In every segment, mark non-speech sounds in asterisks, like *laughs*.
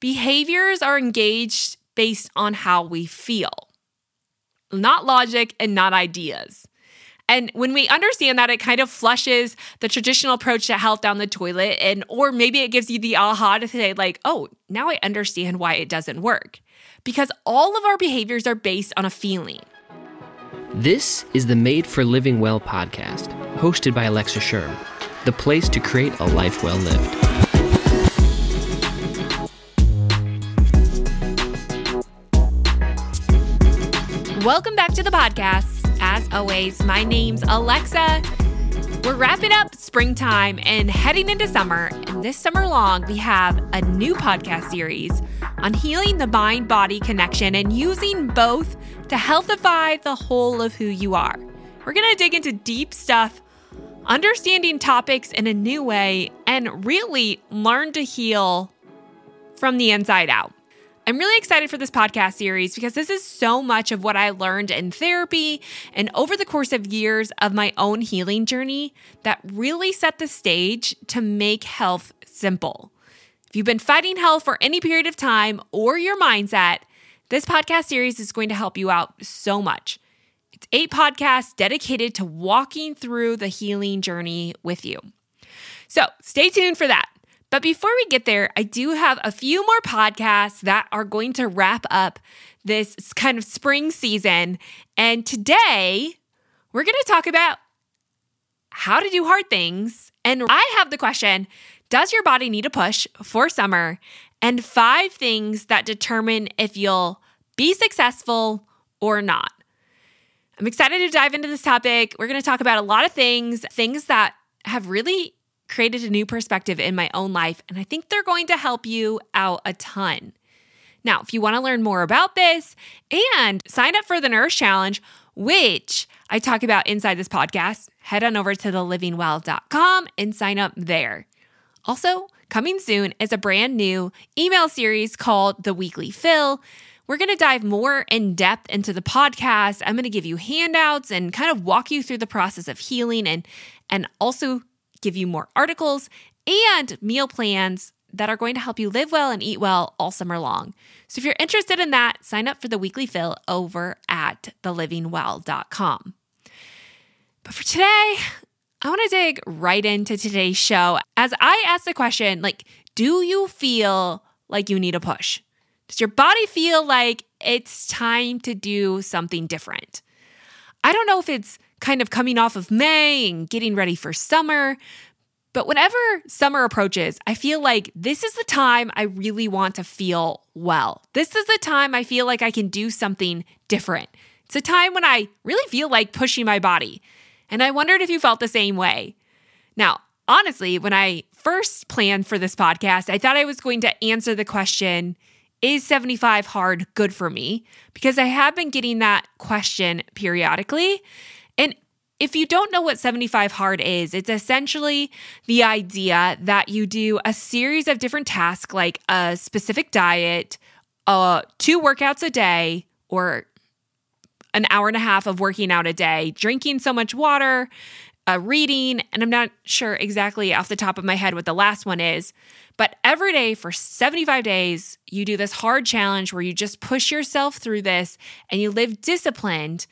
behaviors are engaged based on how we feel, not logic and not ideas. And when we understand that, it kind of flushes the traditional approach to health down the toilet, and or maybe it gives you the aha to say, like, oh, now I understand why it doesn't work. Because all of our behaviors are based on a feeling. This is the Made for Living Well podcast, hosted by Alexa Schirm, the place to create a life well lived. Welcome back to the podcast. As always, my name's Alexa. We're wrapping up springtime and heading into summer. And this summer long, we have a new podcast series on healing the mind body connection and using both to healthify the whole of who you are. We're going to dig into deep stuff, understanding topics in a new way, and really learn to heal from the inside out. I'm really excited for this podcast series because this is so much of what I learned in therapy and over the course of years of my own healing journey that really set the stage to make health simple. If you've been fighting health for any period of time or your mindset, this podcast series is going to help you out so much. It's eight podcasts dedicated to walking through the healing journey with you. So stay tuned for that. But before we get there, I do have a few more podcasts that are going to wrap up this kind of spring season. And today, we're going to talk about how to do hard things. And I have the question Does your body need a push for summer? And five things that determine if you'll be successful or not. I'm excited to dive into this topic. We're going to talk about a lot of things, things that have really created a new perspective in my own life, and I think they're going to help you out a ton. Now, if you want to learn more about this and sign up for the Nourish Challenge, which I talk about inside this podcast, head on over to thelivingwell.com and sign up there. Also, coming soon is a brand new email series called The Weekly Fill. We're going to dive more in depth into the podcast. I'm going to give you handouts and kind of walk you through the process of healing and and also give you more articles and meal plans that are going to help you live well and eat well all summer long. So if you're interested in that, sign up for the weekly fill over at thelivingwell.com. But for today, I want to dig right into today's show as I ask the question like, do you feel like you need a push? Does your body feel like it's time to do something different? I don't know if it's kind of coming off of May and getting ready for summer. But whenever summer approaches, I feel like this is the time I really want to feel well. This is the time I feel like I can do something different. It's a time when I really feel like pushing my body. And I wondered if you felt the same way. Now, honestly, when I first planned for this podcast, I thought I was going to answer the question Is 75 hard good for me? Because I have been getting that question periodically. And if you don't know what 75 hard is, it's essentially the idea that you do a series of different tasks like a specific diet, uh, two workouts a day, or an hour and a half of working out a day, drinking so much water, uh, reading, and I'm not sure exactly off the top of my head what the last one is, but every day for 75 days, you do this hard challenge where you just push yourself through this and you live disciplined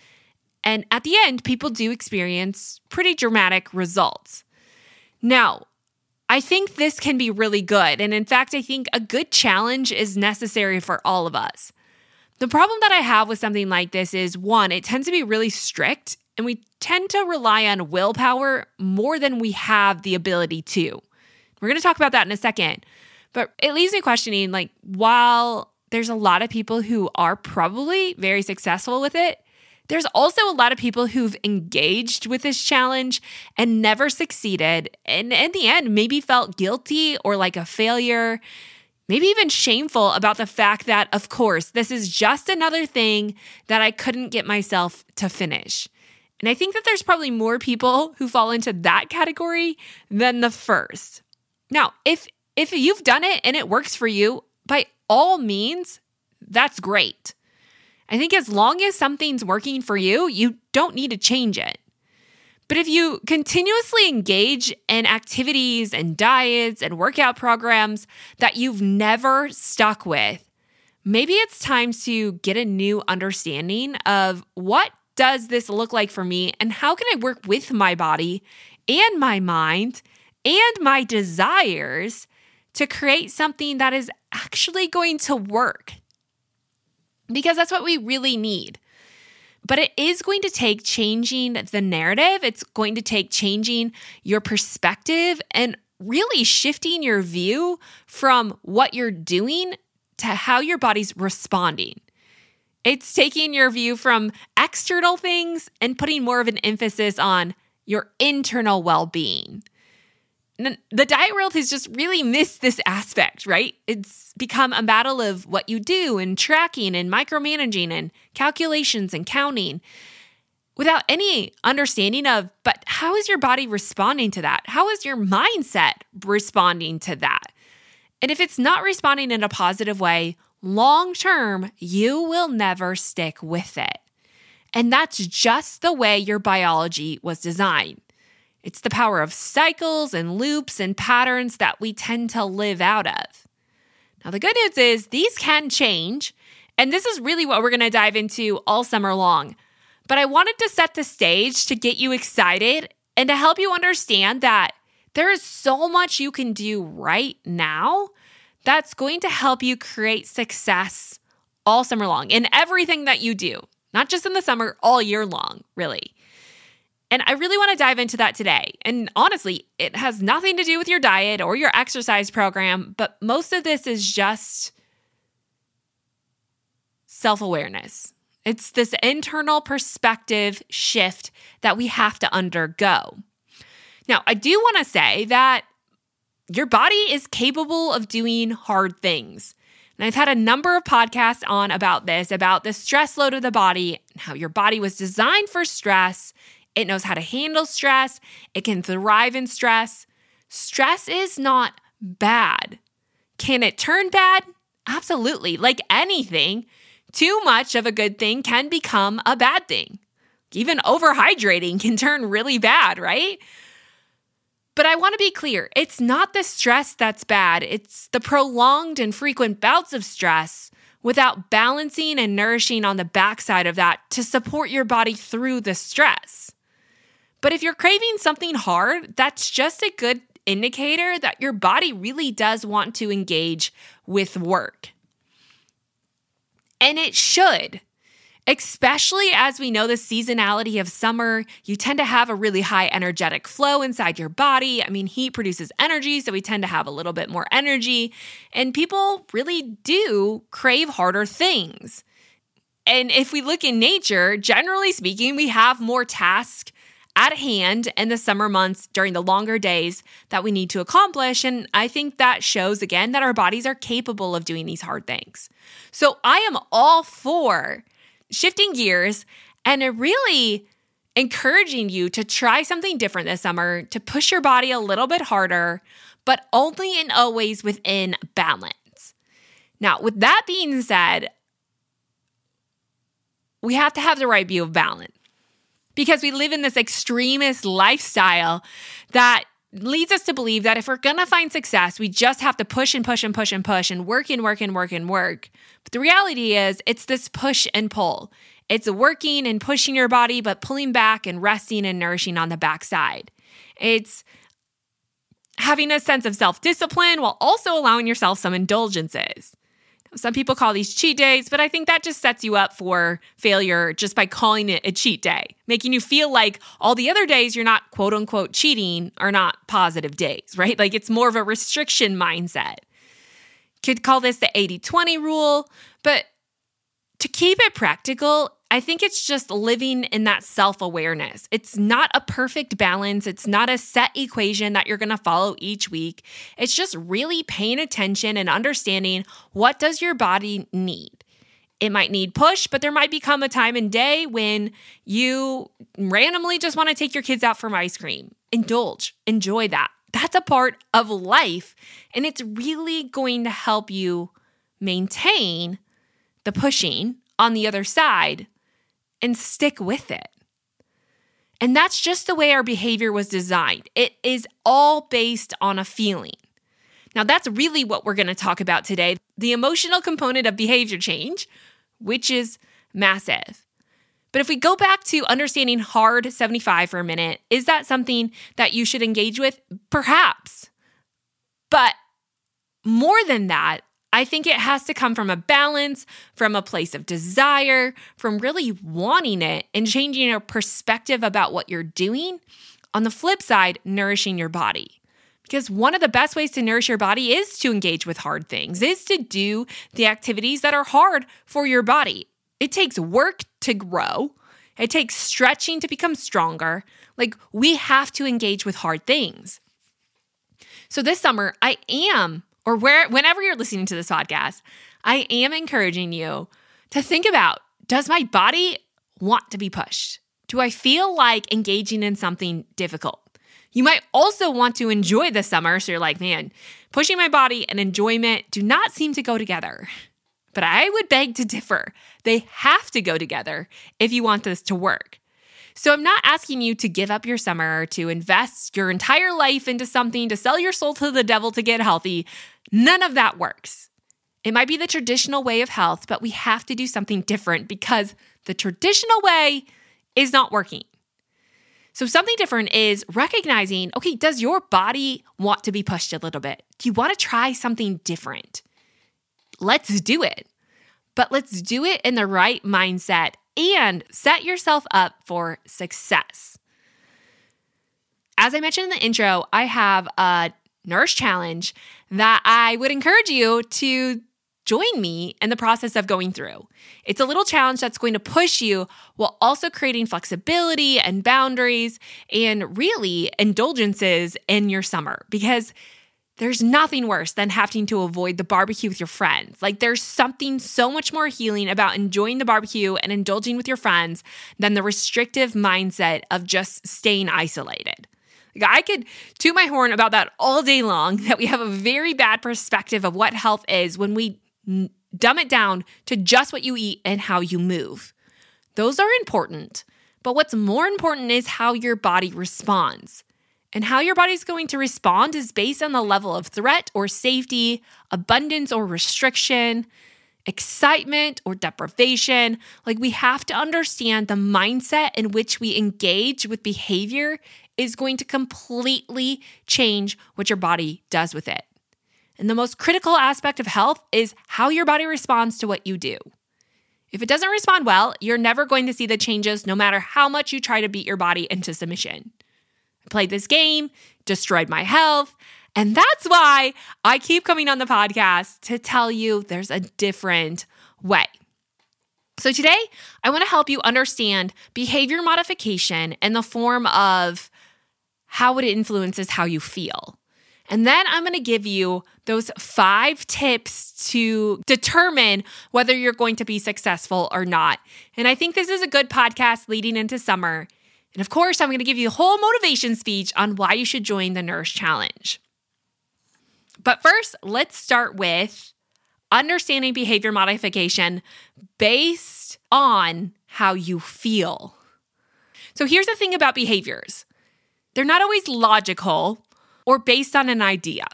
and at the end, people do experience pretty dramatic results. Now, I think this can be really good. And in fact, I think a good challenge is necessary for all of us. The problem that I have with something like this is one, it tends to be really strict, and we tend to rely on willpower more than we have the ability to. We're going to talk about that in a second. But it leaves me questioning like, while there's a lot of people who are probably very successful with it, there's also a lot of people who've engaged with this challenge and never succeeded. And in the end, maybe felt guilty or like a failure, maybe even shameful about the fact that, of course, this is just another thing that I couldn't get myself to finish. And I think that there's probably more people who fall into that category than the first. Now, if if you've done it and it works for you, by all means, that's great. I think as long as something's working for you, you don't need to change it. But if you continuously engage in activities and diets and workout programs that you've never stuck with, maybe it's time to get a new understanding of what does this look like for me and how can I work with my body and my mind and my desires to create something that is actually going to work. Because that's what we really need. But it is going to take changing the narrative. It's going to take changing your perspective and really shifting your view from what you're doing to how your body's responding. It's taking your view from external things and putting more of an emphasis on your internal well being. The diet world has just really missed this aspect, right? It's become a battle of what you do and tracking and micromanaging and calculations and counting without any understanding of, but how is your body responding to that? How is your mindset responding to that? And if it's not responding in a positive way, long term, you will never stick with it. And that's just the way your biology was designed. It's the power of cycles and loops and patterns that we tend to live out of. Now, the good news is these can change, and this is really what we're going to dive into all summer long. But I wanted to set the stage to get you excited and to help you understand that there is so much you can do right now that's going to help you create success all summer long in everything that you do, not just in the summer, all year long, really. And I really want to dive into that today. And honestly, it has nothing to do with your diet or your exercise program, but most of this is just self awareness. It's this internal perspective shift that we have to undergo. Now, I do want to say that your body is capable of doing hard things. And I've had a number of podcasts on about this, about the stress load of the body, how your body was designed for stress it knows how to handle stress. It can thrive in stress. Stress is not bad. Can it turn bad? Absolutely. Like anything, too much of a good thing can become a bad thing. Even overhydrating can turn really bad, right? But I want to be clear it's not the stress that's bad, it's the prolonged and frequent bouts of stress without balancing and nourishing on the backside of that to support your body through the stress. But if you're craving something hard, that's just a good indicator that your body really does want to engage with work. And it should. Especially as we know the seasonality of summer, you tend to have a really high energetic flow inside your body. I mean, heat produces energy, so we tend to have a little bit more energy. And people really do crave harder things. And if we look in nature, generally speaking, we have more tasks at hand in the summer months during the longer days that we need to accomplish. And I think that shows again that our bodies are capable of doing these hard things. So I am all for shifting gears and really encouraging you to try something different this summer, to push your body a little bit harder, but only and always within balance. Now, with that being said, we have to have the right view of balance because we live in this extremist lifestyle that leads us to believe that if we're going to find success, we just have to push and push and push and push and work and work and work and work. But the reality is, it's this push and pull. It's working and pushing your body, but pulling back and resting and nourishing on the backside. It's having a sense of self discipline while also allowing yourself some indulgences. Some people call these cheat days, but I think that just sets you up for failure just by calling it a cheat day, making you feel like all the other days you're not quote unquote cheating are not positive days, right? Like it's more of a restriction mindset. Could call this the 80 20 rule, but to keep it practical, I think it's just living in that self awareness. It's not a perfect balance. It's not a set equation that you're going to follow each week. It's just really paying attention and understanding what does your body need. It might need push, but there might become a time and day when you randomly just want to take your kids out for ice cream. Indulge, enjoy that. That's a part of life. And it's really going to help you maintain the pushing on the other side and stick with it. And that's just the way our behavior was designed. It is all based on a feeling. Now, that's really what we're going to talk about today the emotional component of behavior change, which is massive. But if we go back to understanding hard 75 for a minute, is that something that you should engage with? Perhaps. But more than that, I think it has to come from a balance, from a place of desire, from really wanting it and changing your perspective about what you're doing. On the flip side, nourishing your body. Because one of the best ways to nourish your body is to engage with hard things, is to do the activities that are hard for your body. It takes work to grow, it takes stretching to become stronger. Like, we have to engage with hard things. So, this summer, I am or where whenever you're listening to this podcast, I am encouraging you to think about does my body want to be pushed? Do I feel like engaging in something difficult? You might also want to enjoy the summer. So you're like, man, pushing my body and enjoyment do not seem to go together. But I would beg to differ. They have to go together if you want this to work. So I'm not asking you to give up your summer, to invest your entire life into something, to sell your soul to the devil to get healthy. None of that works. It might be the traditional way of health, but we have to do something different because the traditional way is not working. So, something different is recognizing okay, does your body want to be pushed a little bit? Do you want to try something different? Let's do it. But let's do it in the right mindset and set yourself up for success. As I mentioned in the intro, I have a Nourish Challenge that I would encourage you to join me in the process of going through. It's a little challenge that's going to push you while also creating flexibility and boundaries and really indulgences in your summer because there's nothing worse than having to avoid the barbecue with your friends. Like, there's something so much more healing about enjoying the barbecue and indulging with your friends than the restrictive mindset of just staying isolated. Like, I could toot my horn about that all day long, *laughs* that we have a very bad perspective of what health is when we dumb it down to just what you eat and how you move. Those are important. But what's more important is how your body responds. And how your body's going to respond is based on the level of threat or safety, abundance or restriction, excitement or deprivation. Like we have to understand the mindset in which we engage with behavior is going to completely change what your body does with it. And the most critical aspect of health is how your body responds to what you do. If it doesn't respond well, you're never going to see the changes no matter how much you try to beat your body into submission. Played this game, destroyed my health, and that's why I keep coming on the podcast to tell you there's a different way. So, today I want to help you understand behavior modification in the form of how it influences how you feel. And then I'm going to give you those five tips to determine whether you're going to be successful or not. And I think this is a good podcast leading into summer. And of course, I'm going to give you a whole motivation speech on why you should join the Nourish Challenge. But first, let's start with understanding behavior modification based on how you feel. So here's the thing about behaviors they're not always logical or based on an idea.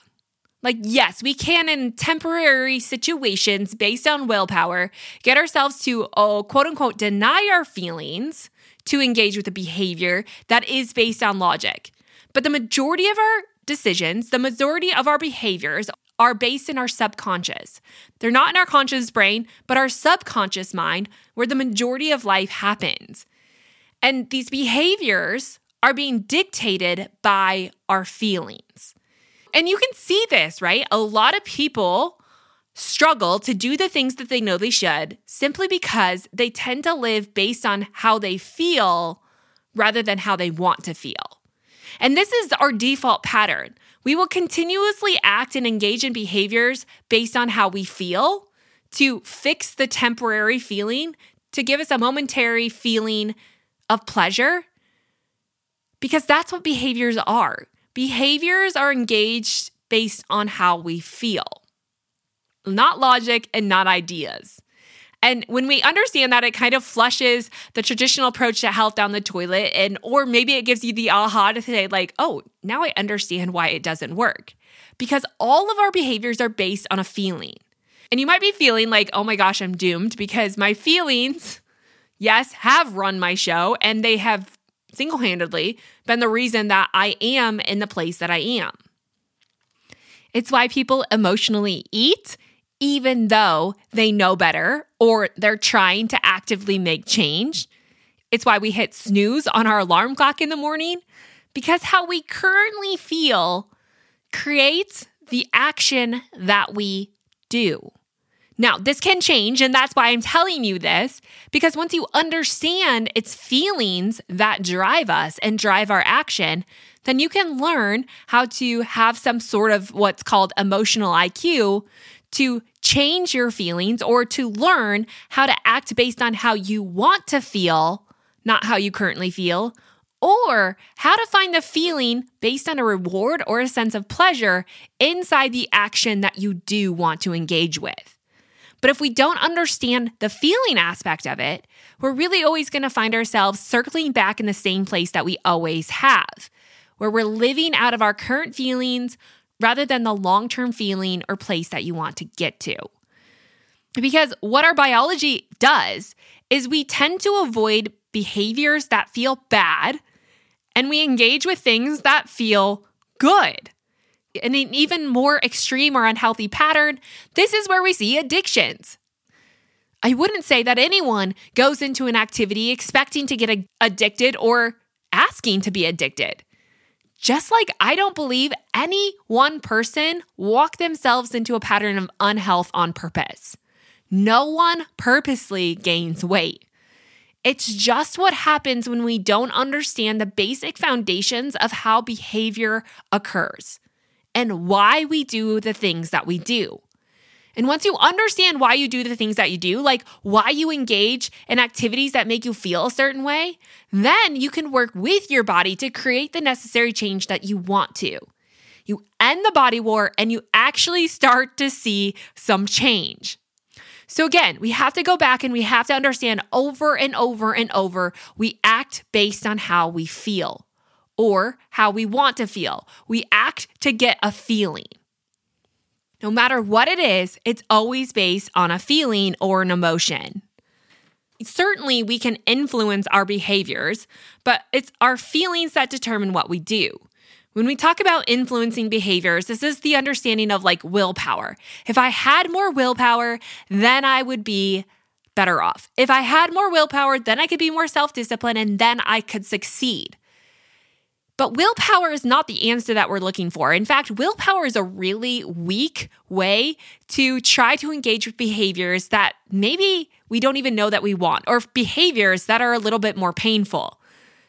Like, yes, we can in temporary situations based on willpower get ourselves to, oh, quote unquote, deny our feelings to engage with a behavior that is based on logic. But the majority of our decisions, the majority of our behaviors are based in our subconscious. They're not in our conscious brain, but our subconscious mind, where the majority of life happens. And these behaviors are being dictated by our feelings. And you can see this, right? A lot of people struggle to do the things that they know they should simply because they tend to live based on how they feel rather than how they want to feel. And this is our default pattern. We will continuously act and engage in behaviors based on how we feel to fix the temporary feeling, to give us a momentary feeling of pleasure because that's what behaviors are. Behaviors are engaged based on how we feel, not logic and not ideas. And when we understand that, it kind of flushes the traditional approach to health down the toilet. And, or maybe it gives you the aha to say, like, oh, now I understand why it doesn't work. Because all of our behaviors are based on a feeling. And you might be feeling like, oh my gosh, I'm doomed because my *laughs* feelings, yes, have run my show and they have single handedly been the reason that I am in the place that I am. It's why people emotionally eat even though they know better or they're trying to actively make change. It's why we hit snooze on our alarm clock in the morning because how we currently feel creates the action that we do. Now, this can change, and that's why I'm telling you this, because once you understand it's feelings that drive us and drive our action, then you can learn how to have some sort of what's called emotional IQ to change your feelings or to learn how to act based on how you want to feel, not how you currently feel, or how to find the feeling based on a reward or a sense of pleasure inside the action that you do want to engage with. But if we don't understand the feeling aspect of it, we're really always going to find ourselves circling back in the same place that we always have, where we're living out of our current feelings rather than the long term feeling or place that you want to get to. Because what our biology does is we tend to avoid behaviors that feel bad and we engage with things that feel good. In an even more extreme or unhealthy pattern, this is where we see addictions. I wouldn't say that anyone goes into an activity expecting to get addicted or asking to be addicted. Just like I don't believe any one person walk themselves into a pattern of unhealth on purpose. No one purposely gains weight. It's just what happens when we don't understand the basic foundations of how behavior occurs and why we do the things that we do. And once you understand why you do the things that you do, like why you engage in activities that make you feel a certain way, then you can work with your body to create the necessary change that you want to. You end the body war and you actually start to see some change. So, again, we have to go back and we have to understand over and over and over we act based on how we feel or how we want to feel. We act to get a feeling. No matter what it is, it's always based on a feeling or an emotion. Certainly, we can influence our behaviors, but it's our feelings that determine what we do. When we talk about influencing behaviors, this is the understanding of like willpower. If I had more willpower, then I would be better off. If I had more willpower, then I could be more self disciplined and then I could succeed. But willpower is not the answer that we're looking for. In fact, willpower is a really weak way to try to engage with behaviors that maybe we don't even know that we want, or behaviors that are a little bit more painful.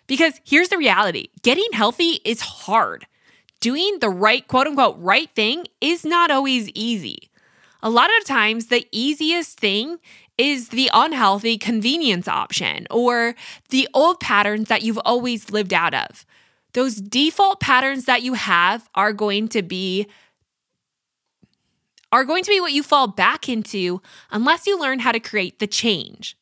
Because here's the reality getting healthy is hard. Doing the right, quote unquote, right thing is not always easy. A lot of times, the easiest thing is the unhealthy convenience option or the old patterns that you've always lived out of those default patterns that you have are going to be are going to be what you fall back into unless you learn how to create the change.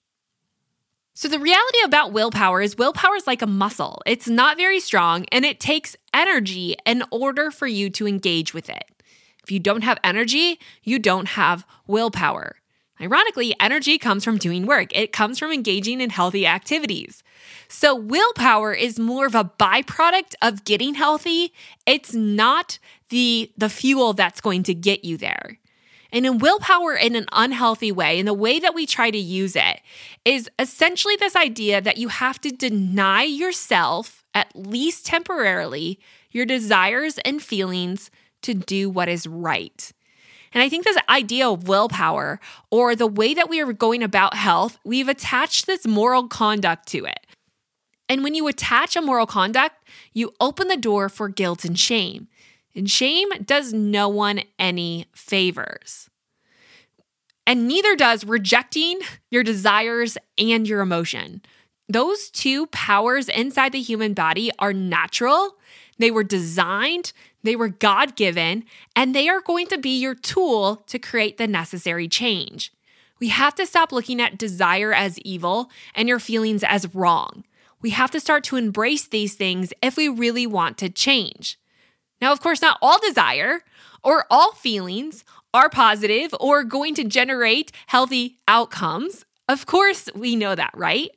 So, the reality about willpower is willpower is like a muscle. It's not very strong and it takes energy in order for you to engage with it. If you don't have energy, you don't have willpower. Ironically, energy comes from doing work, it comes from engaging in healthy activities. So, willpower is more of a byproduct of getting healthy. It's not the, the fuel that's going to get you there. And in willpower in an unhealthy way, and the way that we try to use it is essentially this idea that you have to deny yourself, at least temporarily, your desires and feelings to do what is right. And I think this idea of willpower or the way that we are going about health, we've attached this moral conduct to it. And when you attach a moral conduct, you open the door for guilt and shame. And shame does no one any favors. And neither does rejecting your desires and your emotion. Those two powers inside the human body are natural. They were designed they were God given, and they are going to be your tool to create the necessary change. We have to stop looking at desire as evil and your feelings as wrong. We have to start to embrace these things if we really want to change. Now, of course, not all desire or all feelings are positive or going to generate healthy outcomes. Of course, we know that, right?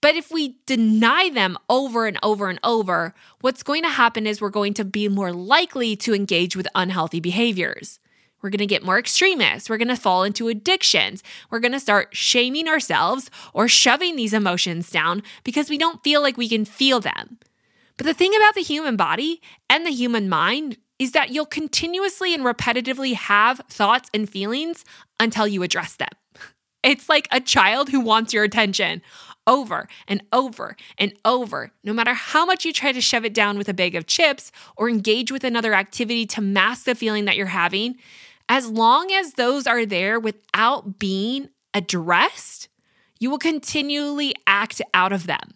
But if we deny them over and over and over, what's going to happen is we're going to be more likely to engage with unhealthy behaviors. We're going to get more extremist. We're going to fall into addictions. We're going to start shaming ourselves or shoving these emotions down because we don't feel like we can feel them. But the thing about the human body and the human mind is that you'll continuously and repetitively have thoughts and feelings until you address them. *laughs* It's like a child who wants your attention over and over and over. No matter how much you try to shove it down with a bag of chips or engage with another activity to mask the feeling that you're having, as long as those are there without being addressed, you will continually act out of them.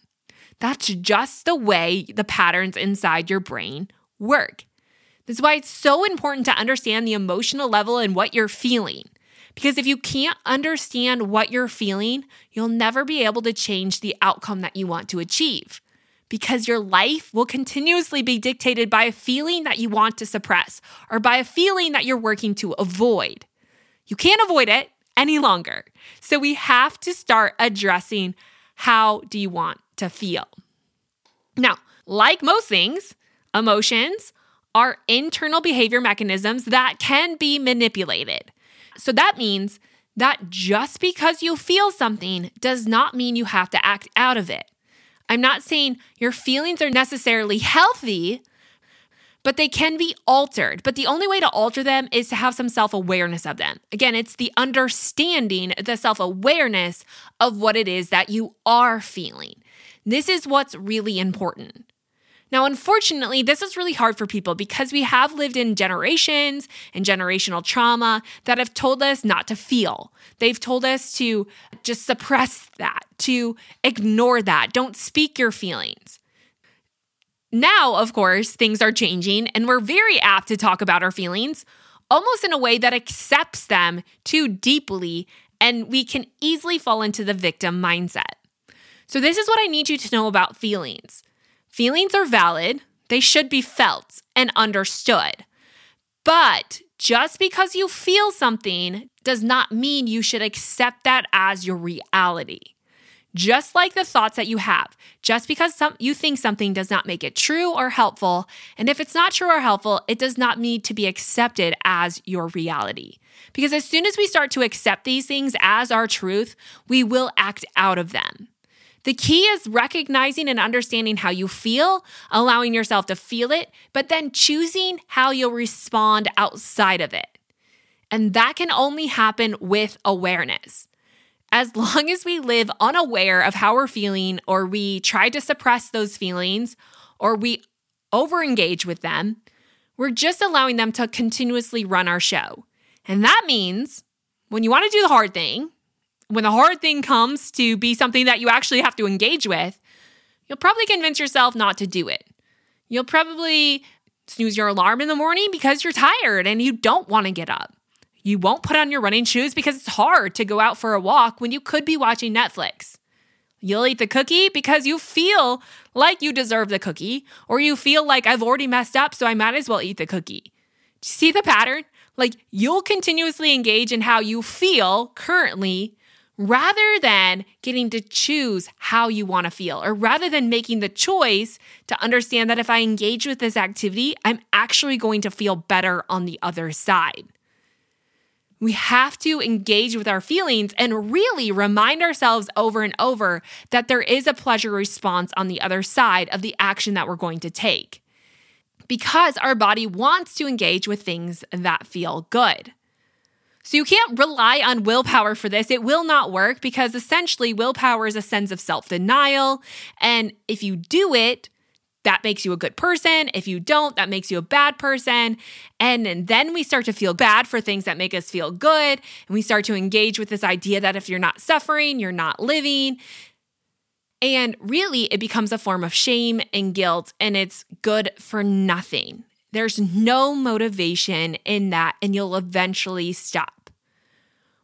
That's just the way the patterns inside your brain work. This is why it's so important to understand the emotional level and what you're feeling. Because if you can't understand what you're feeling, you'll never be able to change the outcome that you want to achieve. Because your life will continuously be dictated by a feeling that you want to suppress or by a feeling that you're working to avoid. You can't avoid it any longer. So we have to start addressing how do you want to feel. Now, like most things, emotions are internal behavior mechanisms that can be manipulated. So that means that just because you feel something does not mean you have to act out of it. I'm not saying your feelings are necessarily healthy, but they can be altered. But the only way to alter them is to have some self awareness of them. Again, it's the understanding, the self awareness of what it is that you are feeling. This is what's really important. Now, unfortunately, this is really hard for people because we have lived in generations and generational trauma that have told us not to feel. They've told us to just suppress that, to ignore that, don't speak your feelings. Now, of course, things are changing and we're very apt to talk about our feelings almost in a way that accepts them too deeply, and we can easily fall into the victim mindset. So, this is what I need you to know about feelings. Feelings are valid, they should be felt and understood. But just because you feel something does not mean you should accept that as your reality. Just like the thoughts that you have, just because some, you think something does not make it true or helpful, and if it's not true or helpful, it does not need to be accepted as your reality. Because as soon as we start to accept these things as our truth, we will act out of them. The key is recognizing and understanding how you feel, allowing yourself to feel it, but then choosing how you'll respond outside of it. And that can only happen with awareness. As *laughs* long as we live unaware of how we're feeling, or we try to suppress those feelings, or we overengage with them, we're just allowing them to continuously run our show. And that means when you want to do the hard thing, when the hard thing comes to be something that you actually have to engage with, you'll probably convince yourself not to do it. You'll probably snooze your alarm in the morning because you're tired and you don't want to get up. You won't put on your running shoes because it's hard to go out for a walk when you could be watching Netflix. You'll eat the cookie because you feel like you deserve the cookie, or you feel like I've already messed up, so I might as well eat the cookie. Do you see the pattern? Like you'll continuously engage in how you feel currently rather than getting to choose how you want to feel, or rather than making the choice to understand that if I engage with this activity, I'm actually going to feel better on the other side. We have to engage with our feelings and really remind ourselves over and over that there is a pleasure response on the other side of the action that we're going to take. Because our body wants to engage with things that feel good. So you can't rely on willpower for this. It will not work because essentially willpower is a sense of self denial. And if you do it, that makes you a good person. If you don't, that makes you a bad person. And then we start to feel bad for things that make us feel good. And we start to engage with this idea that if you're not suffering, you're not living. And really, it becomes a form of shame and guilt, and it's good for nothing. There's no motivation in that, and you'll eventually stop.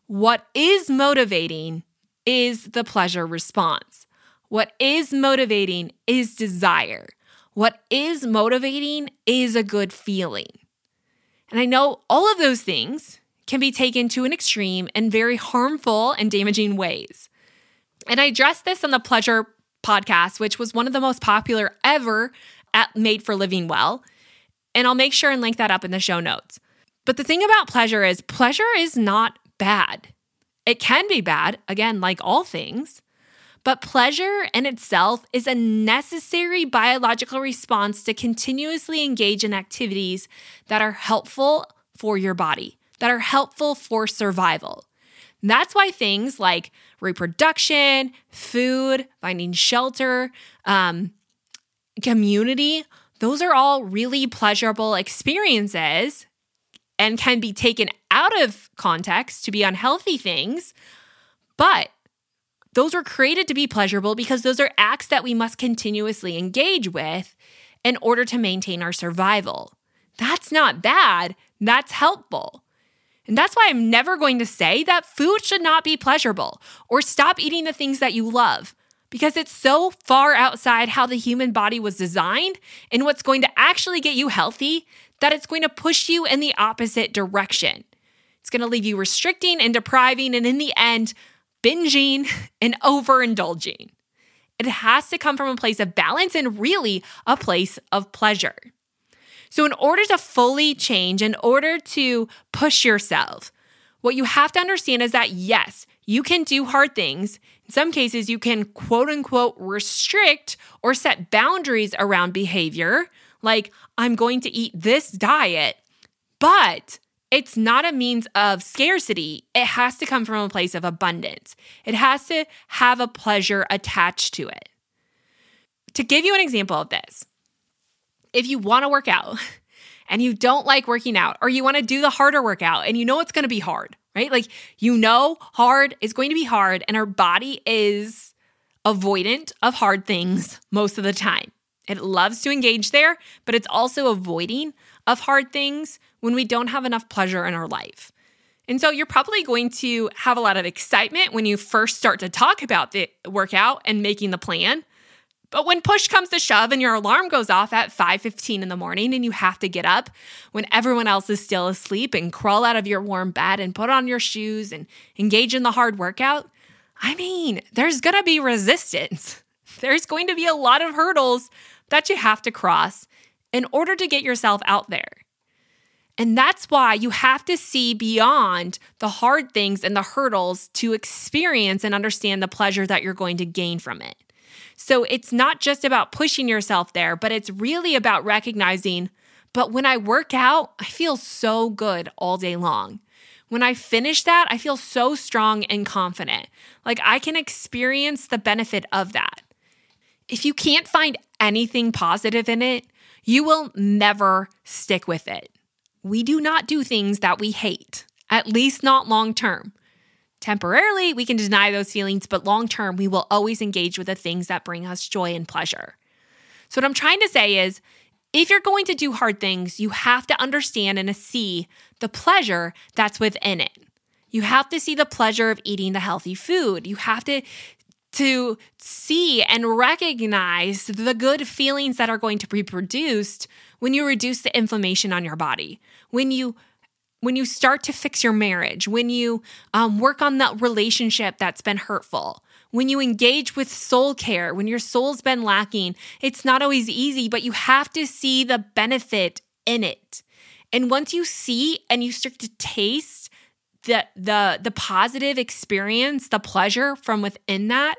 What is motivating is the pleasure response. What is motivating is desire. What is motivating is a good feeling. And I know all of those things can be taken to an extreme in very harmful and damaging ways. And I addressed this on the Pleasure podcast, which was one of the most popular ever at Made for Living Well. And I'll make sure and link that up in the show notes. But the thing about pleasure is, pleasure is not bad. It can be bad, again, like all things, but pleasure in itself is a necessary biological response to continuously engage in activities that are helpful for your body, that are helpful for survival. that's why things like reproduction, food, finding shelter, um, community, those are all really pleasurable experiences and can be taken out of context to be unhealthy things, but those were created to be pleasurable because those are acts that we must continuously engage with in order to maintain our survival. That's not bad, that's helpful. And that's why I'm never going to say that food should not be pleasurable or stop eating the things that you love because it's so far outside how the human body was designed and what's going to actually get you healthy that it's going to push you in the opposite direction. It's going to leave you restricting and depriving, and in the end, binging *laughs* and overindulging. It has to come from a place of balance and really a place of pleasure. So, in order to fully change, in order to push yourself, what you have to understand is that yes, you can do hard things. In some cases, you can quote unquote restrict or set boundaries around behavior, like, I'm going to eat this diet, but it's not a means of scarcity. It has to come from a place of abundance. It has to have a pleasure attached to it. To give you an example of this, if you want to work out *laughs* and you don't like working out, or you want to do the harder workout and you know it's going to be hard, right? Like you know hard is going to be hard, and our body is avoidant of hard things most of the time. It loves to engage there, but it's also avoiding of hard things when we don't have enough pleasure in our life. And so you're probably going to have a lot of excitement when you first start to talk about the workout and making the plan. But when push comes to shove and your alarm goes off at 5:15 in the morning and you have to get up when everyone else is still asleep and crawl out of your warm bed and put on your shoes and engage in the hard workout, I mean, there's going to be resistance. *laughs* There's going to be a lot of hurdles that you have to cross in order to get yourself out there. And that's why you have to see beyond the hard things and the hurdles to experience and understand the pleasure that you're going to gain from it. So it's not just about pushing yourself there, but it's really about recognizing, but when I work out, I feel so good all day long. When I finish that, I feel so strong and confident. Like I can experience the benefit of that. If you can't find anything positive in it, you will never stick with it. We do not do things that we hate, at least not long term. Temporarily, we can deny those feelings, but long term, we will always engage with the things that bring us joy and pleasure. So, what I'm trying to say is if you're going to do hard things, you have to understand and see the pleasure that's within it. You have to see the pleasure of eating the healthy food. You have to to see and recognize the good feelings that are going to be produced when you reduce the inflammation on your body, when you when you start to fix your marriage, when you um, work on that relationship that's been hurtful, when you engage with soul care, when your soul's been lacking, it's not always easy, but you have to see the benefit in it. And once you see and you start to taste the the the positive experience, the pleasure from within that,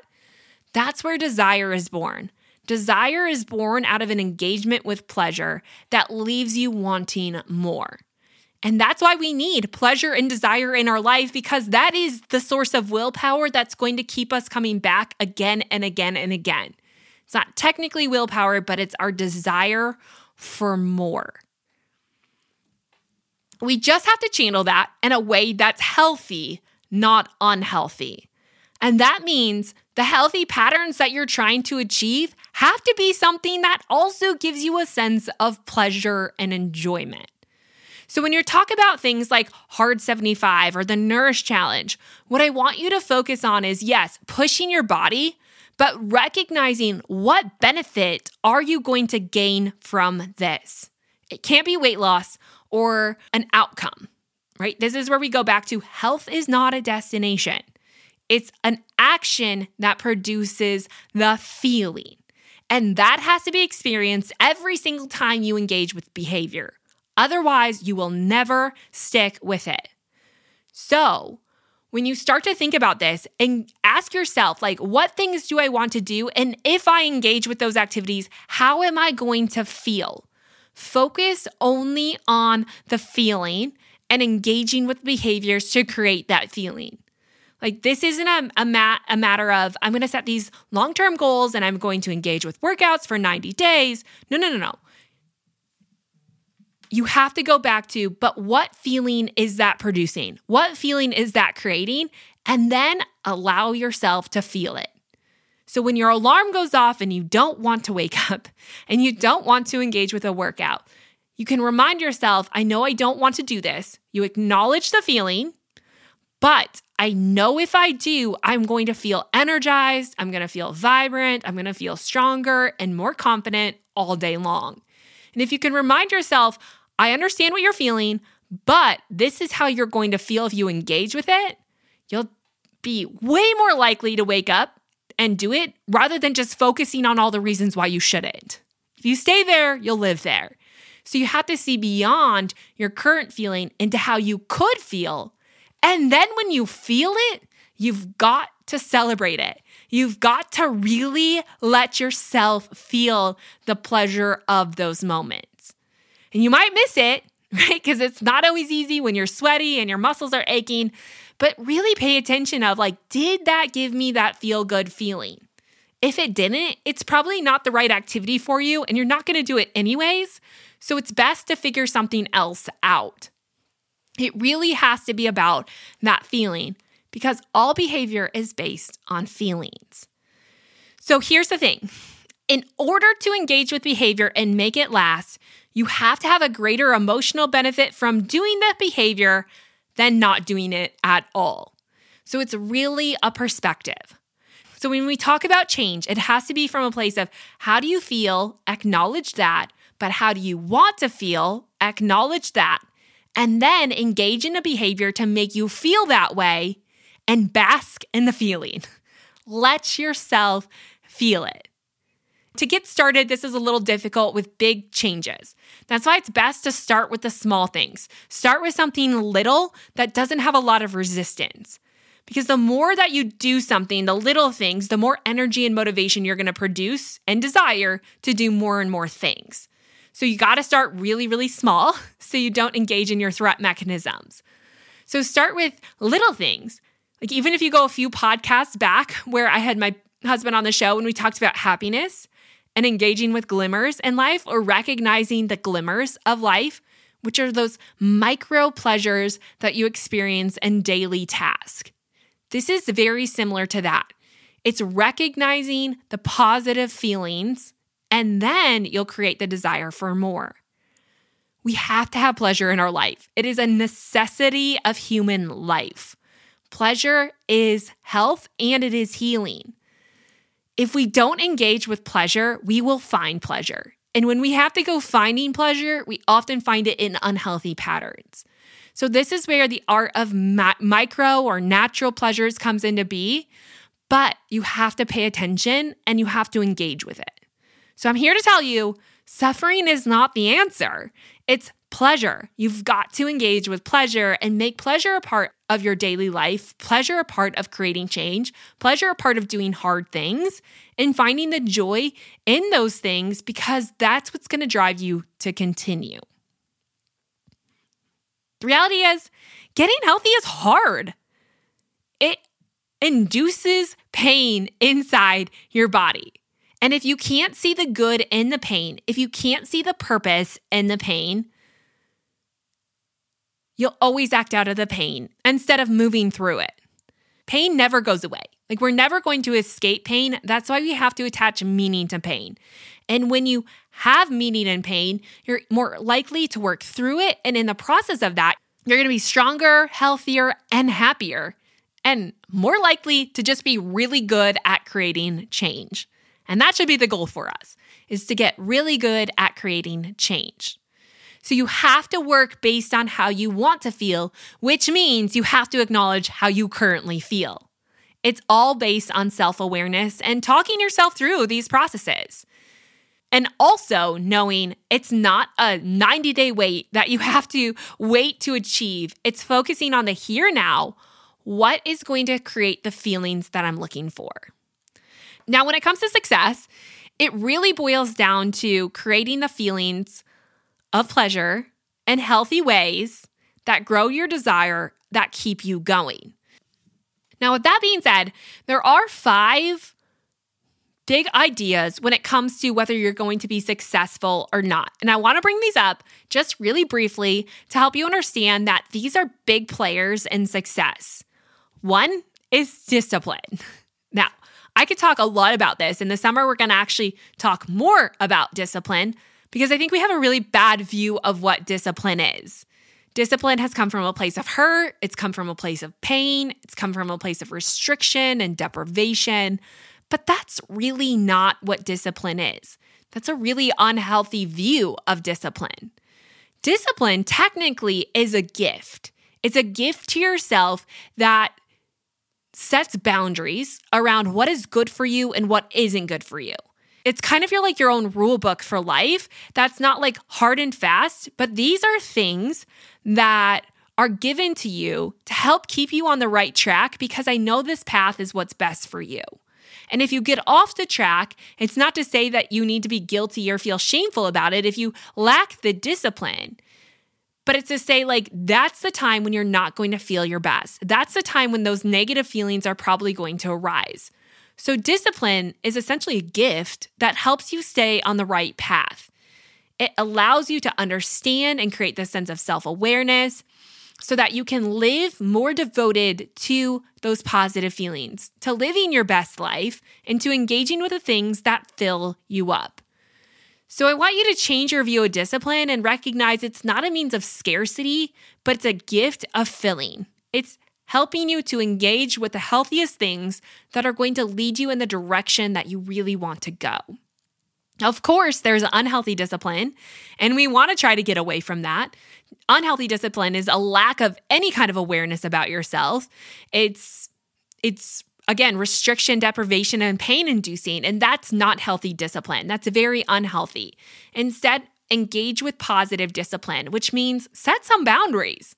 that's where desire is born. Desire is born out of an engagement with pleasure that leaves you wanting more. And that's why we need pleasure and desire in our life because that is the source of willpower that's going to keep us coming back again and again and again. It's not technically willpower, but it's our desire for more. We just have to channel that in a way that's healthy, not unhealthy. And that means the healthy patterns that you're trying to achieve have to be something that also gives you a sense of pleasure and enjoyment. So, when you talk about things like Hard 75 or the Nourish Challenge, what I want you to focus on is yes, pushing your body, but recognizing what benefit are you going to gain from this. It can't be weight loss or an outcome, right? This is where we go back to health is not a destination. It's an action that produces the feeling. And that has to be experienced every single time you engage with behavior. Otherwise, you will never stick with it. So, when you start to think about this and ask yourself, like, what things do I want to do? And if I engage with those activities, how am I going to feel? Focus only on the feeling and engaging with behaviors to create that feeling. Like, this isn't a, a, mat, a matter of I'm going to set these long term goals and I'm going to engage with workouts for 90 days. No, no, no, no you have to go back to, but what feeling is that producing? What feeling is that creating? And then allow yourself to feel it. So when your alarm goes off and you don't want to wake *laughs* up and you don't want to engage with a workout, you can remind yourself, I know I don't want to do this. You acknowledge the feeling, but I know if I do, I'm going to feel energized, I'm going to feel vibrant, I'm going to feel stronger and more confident all day long. And if you can remind yourself, I understand what you're feeling, but this is how you're going to feel if you engage with it. You'll be way more likely to wake up and do it rather than just focusing on all the reasons why you shouldn't. If you stay there, you'll live there. So you have to see beyond your current feeling into how you could feel. And then when you feel it, you've got to celebrate it. You've got to really let yourself feel the pleasure of those moments. And you might miss it, *laughs* right? Because it's not always easy when you're sweaty and your muscles are aching. But really pay attention of like, did that give me that feel good feeling? If it didn't, it's probably not the right activity for you and you're not going to do it anyways. So it's best to figure something else out. It really has to be about that feeling because all behavior is based on feelings. So here's the thing in order to engage with behavior and make it last, you have to have a greater emotional benefit from doing that behavior than not doing it at all. So it's really a perspective. So when we talk about change, it has to be from a place of how do you feel, acknowledge that, but how do you want to feel, acknowledge that, and then engage in a behavior to make you feel that way and bask in the feeling. *laughs* Let yourself feel it. To get started, this is a little difficult with big changes. That's why it's best to start with the small things. Start with something little that doesn't have a lot of resistance. Because the more that you do something, the little things, the more energy and motivation you're gonna produce and desire to do more and more things. So you gotta start really, really small *laughs* so you don't engage in your threat mechanisms. So start with little things. Like even if you go a few podcasts back where I had my husband on the show and we talked about happiness, and engaging with glimmers in life or recognizing the glimmers of life, which are those micro pleasures that you experience in daily task. This is very similar to that. It's recognizing the positive feelings, and then you'll create the desire for more. We have to have pleasure in our life. It is a necessity of human life. Pleasure is health and it is healing. If we don't engage with pleasure, we will find pleasure. And when we have to go finding pleasure, we often find it in unhealthy patterns. So, this is where the art of ma- micro or natural pleasures comes into be, but you have to pay attention and you have to engage with it. So, I'm here to tell you suffering is not the answer. It's pleasure. You've got to engage with pleasure and make pleasure a part of your daily life, pleasure a part of creating change, pleasure a part of doing hard things, and finding the joy in those things because that's what's going to drive you to continue. The reality is, getting healthy is hard. It induces pain inside your body. And if you can't see the good in the pain, if you can't see the purpose in the pain, you'll always act out of the pain instead of moving through it. Pain never goes away. Like we're never going to escape pain. That's why we have to attach meaning to pain. And when you have meaning in pain, you're more likely to work through it. And in the process of that, you're going to be stronger, healthier, and happier, and more likely to just be really good at creating change. And that should be the goal for us is to get really good at creating change. So you have to work based on how you want to feel, which means you have to acknowledge how you currently feel. It's all based on self awareness and talking yourself through these processes. And also knowing it's not a 90 day wait that you have to wait to achieve. It's focusing on the here now. What is going to create the feelings that I'm looking for? Now, when it comes to success, it really boils down to creating the feelings of pleasure and healthy ways that grow your desire that keep you going. Now, with that being said, there are five big ideas when it comes to whether you're going to be successful or not. And I want to bring these up just really briefly to help you understand that these are big players in success. One is discipline. *laughs* Now, I could talk a lot about this. In the summer, we're going to actually talk more about discipline because I think we have a really bad view of what discipline is. Discipline has come from a place of hurt, it's come from a place of pain, it's come from a place of restriction and deprivation. But that's really not what discipline is. That's a really unhealthy view of discipline. Discipline technically is a gift. It's a gift to yourself that sets boundaries around what is good for you and what isn't good for you. It's kind of your like your own rule book for life that's not like hard and fast, but these are things that are given to you to help keep you on the right track because I know this path is what's best for you. And if you get off the track, it's not to say that you need to be guilty or feel shameful about it if you lack the discipline. But it's to say, like, that's the time when you're not going to feel your best. That's the time when those negative feelings are probably going to arise. So, discipline is essentially a gift that helps you stay on the right path. It allows you to understand and create this sense of self awareness so that you can live more devoted to those positive feelings, to living your best life, and to engaging with the things that fill you up. So, I want you to change your view of discipline and recognize it's not a means of scarcity, but it's a gift of filling. It's helping you to engage with the healthiest things that are going to lead you in the direction that you really want to go. Of course, there's unhealthy discipline, and we want to try to get away from that. Unhealthy discipline is a lack of any kind of awareness about yourself. It's it's again restriction, deprivation and pain inducing, and that's not healthy discipline. That's very unhealthy. Instead, engage with positive discipline, which means set some boundaries.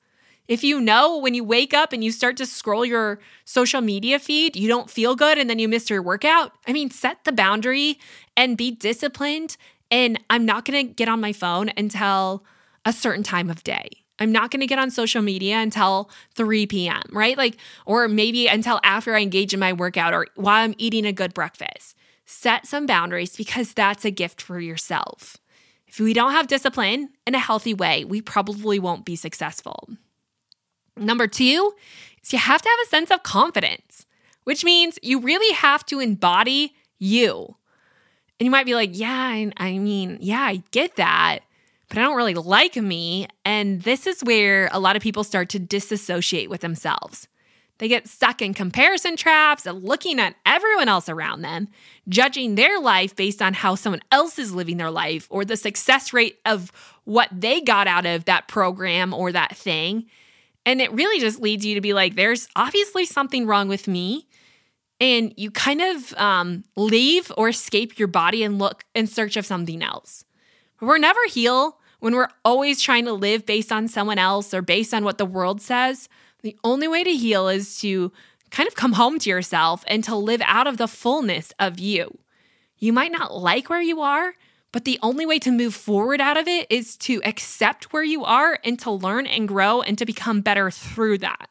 If you know when you wake up and you start to scroll your social media feed, you don't feel good and then you miss your workout, I mean, set the boundary and be disciplined. And I'm not going to get on my phone until a certain time of day. I'm not going to get on social media until 3 p.m., right? Like, or maybe until after I engage in my workout or while I'm eating a good breakfast. Set some boundaries because that's a gift for yourself. If we don't have discipline in a healthy way, we probably won't be successful. Number two is you have to have a sense of confidence, which means you really have to embody you. And you might be like, yeah, I, I mean, yeah, I get that, but I don't really like me. And this is where a lot of people start to disassociate with themselves. They get stuck in comparison traps and looking at everyone else around them, judging their life based on how someone else is living their life or the success rate of what they got out of that program or that thing. And it really just leads you to be like, there's obviously something wrong with me. And you kind of um, leave or escape your body and look in search of something else. We're never heal when we're always trying to live based on someone else or based on what the world says. The only way to heal is to kind of come home to yourself and to live out of the fullness of you. You might not like where you are, but the only way to move forward out of it is to accept where you are and to learn and grow and to become better through that.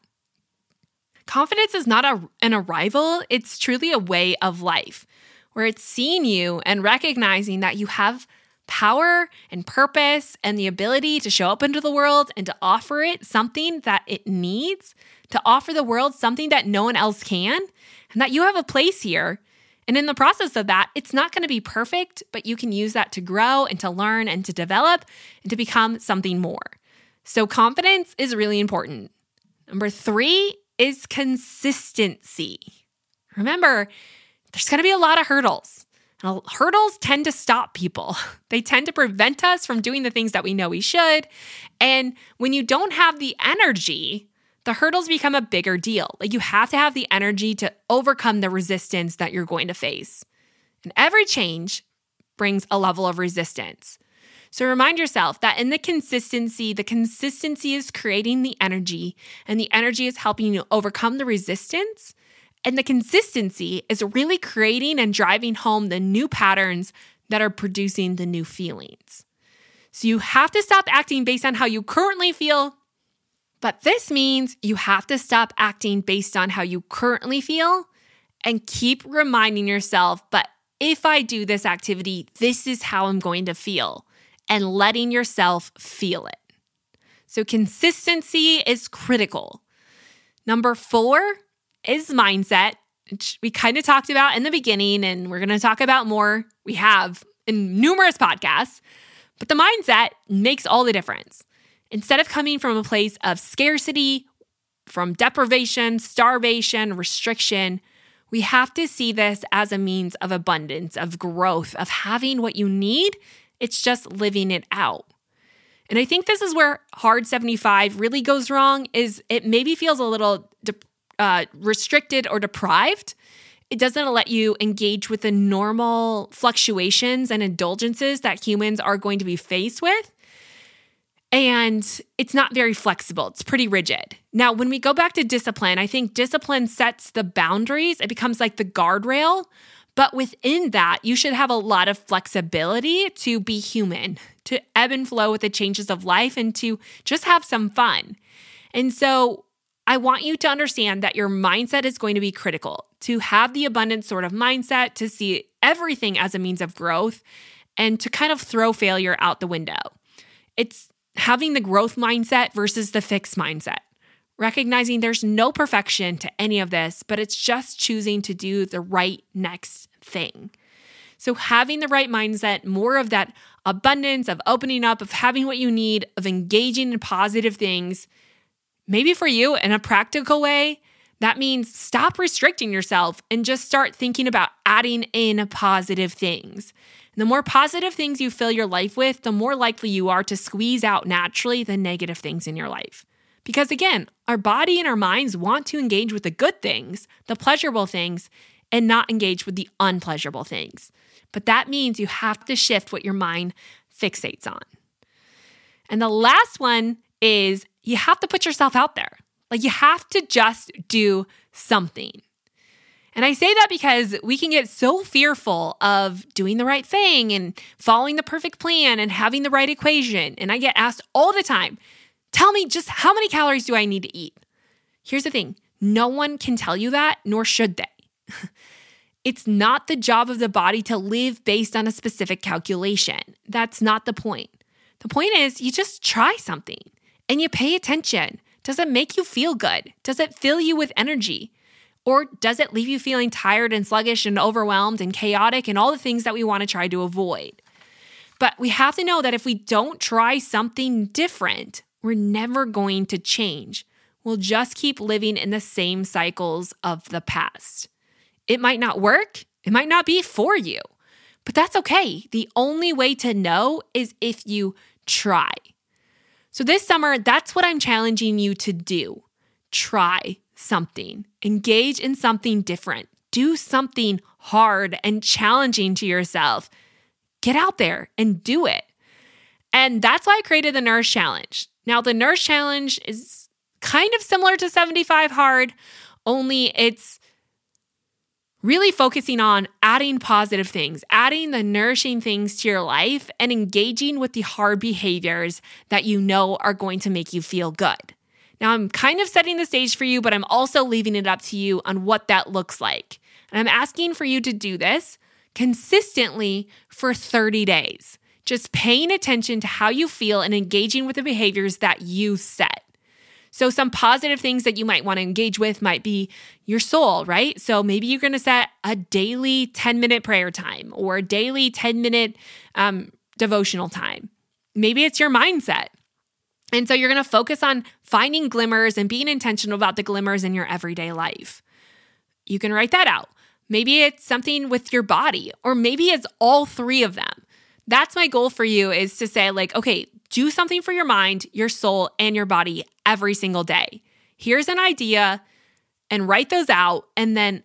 Confidence is not a, an arrival, it's truly a way of life where it's seeing you and recognizing that you have power and purpose and the ability to show up into the world and to offer it something that it needs, to offer the world something that no one else can, and that you have a place here. And in the process of that, it's not going to be perfect, but you can use that to grow and to learn and to develop and to become something more. So, confidence is really important. Number three is consistency. Remember, there's going to be a lot of hurdles. Hurdles tend to stop people. *laughs* They tend to prevent us from doing the things that we know we should. And when you don't have the energy, the hurdles become a bigger deal. Like you have to have the energy to overcome the resistance that you're going to face. And every change brings a level of resistance. So remind yourself that in the consistency, the consistency is creating the energy, and the energy is helping you overcome the resistance. And the consistency is really creating and driving home the new patterns that are producing the new feelings. So you have to stop acting based on how you currently feel. But this means you have to stop acting based on how you currently feel and keep reminding yourself, but if I do this activity, this is how I'm going to feel and letting yourself feel it. So, consistency is critical. Number four is mindset, which we kind of talked about in the beginning, and we're going to talk about more. We have in numerous podcasts, but the mindset makes all the difference. Instead of coming from a place of scarcity, from deprivation, starvation, restriction, we have to see this as a means of abundance, of growth, of having what you need it's just living it out. And I think this is where hard 75 really goes wrong is it maybe feels a little uh, restricted or deprived. It doesn't let you engage with the normal fluctuations and indulgences that humans are going to be faced with. And it's not very flexible. It's pretty rigid. Now, when we go back to discipline, I think discipline sets the boundaries. It becomes like the guardrail but within that, you should have a lot of flexibility to be human, to ebb and flow with the changes of life, and to just have some fun. And so, I want you to understand that your mindset is going to be critical to have the abundant sort of mindset, to see everything as a means of growth, and to kind of throw failure out the window. It's having the growth mindset versus the fixed mindset recognizing there's no perfection to any of this, but it's just choosing to do the right next thing. So, having the right mindset, more of that abundance, of opening up, of having what you need, of engaging in positive things, maybe for you in a practical way, that means stop restricting yourself and just start thinking about adding in positive things. The more positive things you fill your life with, the more likely you are to squeeze out naturally the negative things in your life. Because again, our body and our minds want to engage with the good things, the pleasurable things, and not engage with the unpleasurable things. But that means you have to shift what your mind fixates on. And the last one is you have to put yourself out there. Like you have to just do something. And I say that because we can get so fearful of doing the right thing and following the perfect plan and having the right equation. And I get asked all the time, Tell me just how many calories do I need to eat? Here's the thing no one can tell you that, nor should they. *laughs* it's not the job of the body to live based on a specific calculation. That's not the point. The point is, you just try something and you pay attention. Does it make you feel good? Does it fill you with energy? Or does it leave you feeling tired and sluggish and overwhelmed and chaotic and all the things that we want to try to avoid? But we have to know that if we don't try something different, we're never going to change. We'll just keep living in the same cycles of the past. It might not work, it might not be for you, but that's okay. The only way to know is if you try. So, this summer, that's what I'm challenging you to do. Try something, engage in something different, do something hard and challenging to yourself. Get out there and do it. And that's why I created the Nourish Challenge. Now, the Nourish Challenge is kind of similar to 75 Hard, only it's really focusing on adding positive things, adding the nourishing things to your life, and engaging with the hard behaviors that you know are going to make you feel good. Now, I'm kind of setting the stage for you, but I'm also leaving it up to you on what that looks like. And I'm asking for you to do this consistently for 30 days. just paying attention to how you feel and engaging with the behaviors that you set. So, some positive things that you might want to engage with might be your soul, right? So, maybe you're going to set a daily 10 minute prayer time or a daily 10 minute um, devotional time. Maybe it's your mindset. And so, you're going to focus on finding glimmers and being intentional about the glimmers in your everyday life. You can write that out. Maybe it's something with your body, or maybe it's all three of them. That's my goal for you is to say, like, okay, do something for your mind, your soul, and your body every single day. Here's an idea and write those out and then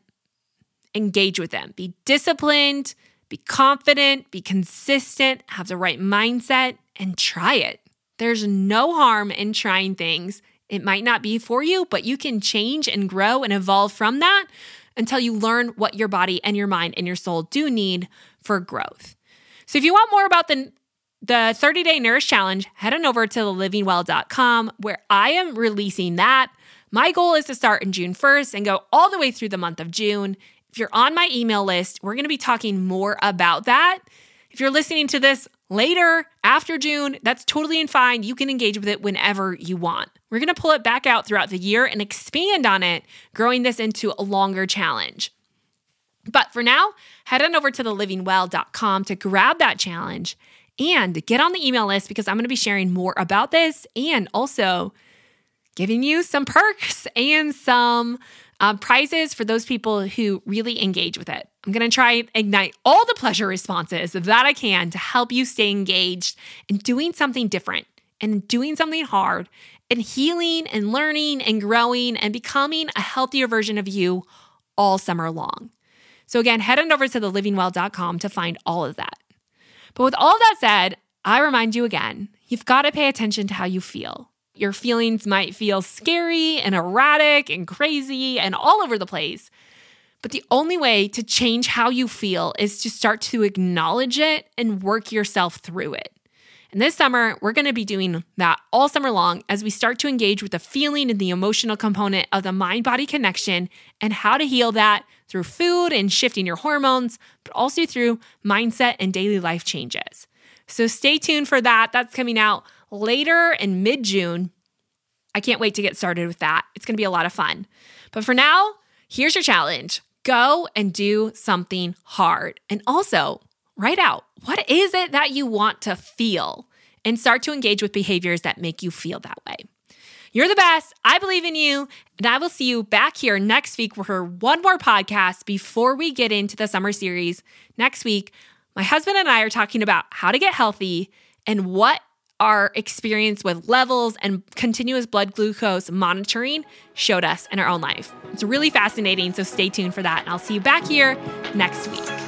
engage with them. Be disciplined, be confident, be consistent, have the right mindset, and try it. There's no harm in trying things. It might not be for you, but you can change and grow and evolve from that until you learn what your body and your mind and your soul do need for growth. So if you want more about the the 30 day Nourish Challenge, head on over to thelivingwell.com where I am releasing that. My goal is to start in June 1st and go all the way through the month of June. If you're on my email list, we're going to be talking more about that. If you're listening to this later after June, that's totally fine. You can engage with it whenever you want. We're going to pull it back out throughout the year and expand on it, growing this into a longer challenge. But for now, head on over to thelivingwell.com to grab that challenge and get on the email list because I'm going to be sharing more about this and also giving you some perks and some um, prizes for those people who really engage with it. I'm going to try and ignite all the pleasure responses that I can to help you stay engaged in doing something different and doing something hard and healing and learning and growing and becoming a healthier version of you all summer long. So, again, head on over to thelivingwell.com to find all of that. But with all that said, I remind you again you've got to pay attention to how you feel. Your feelings might feel scary and erratic and crazy and all over the place. But the only way to change how you feel is to start to acknowledge it and work yourself through it. And this summer, we're going to be doing that all summer long as we start to engage with the feeling and the emotional component of the mind body connection and how to heal that through food and shifting your hormones, but also through mindset and daily life changes. So stay tuned for that. That's coming out later in mid June. I can't wait to get started with that. It's going to be a lot of fun. But for now, here's your challenge go and do something hard. And also, write out what is it that you want to feel and start to engage with behaviors that make you feel that way. You're the best. I believe in you. And I will see you back here next week for one more podcast before we get into the summer series. Next week, my husband and I are talking about how to get healthy and what our experience with levels and continuous blood glucose monitoring showed us in our own life. It's really fascinating. So stay tuned for that. And I'll see you back here next week.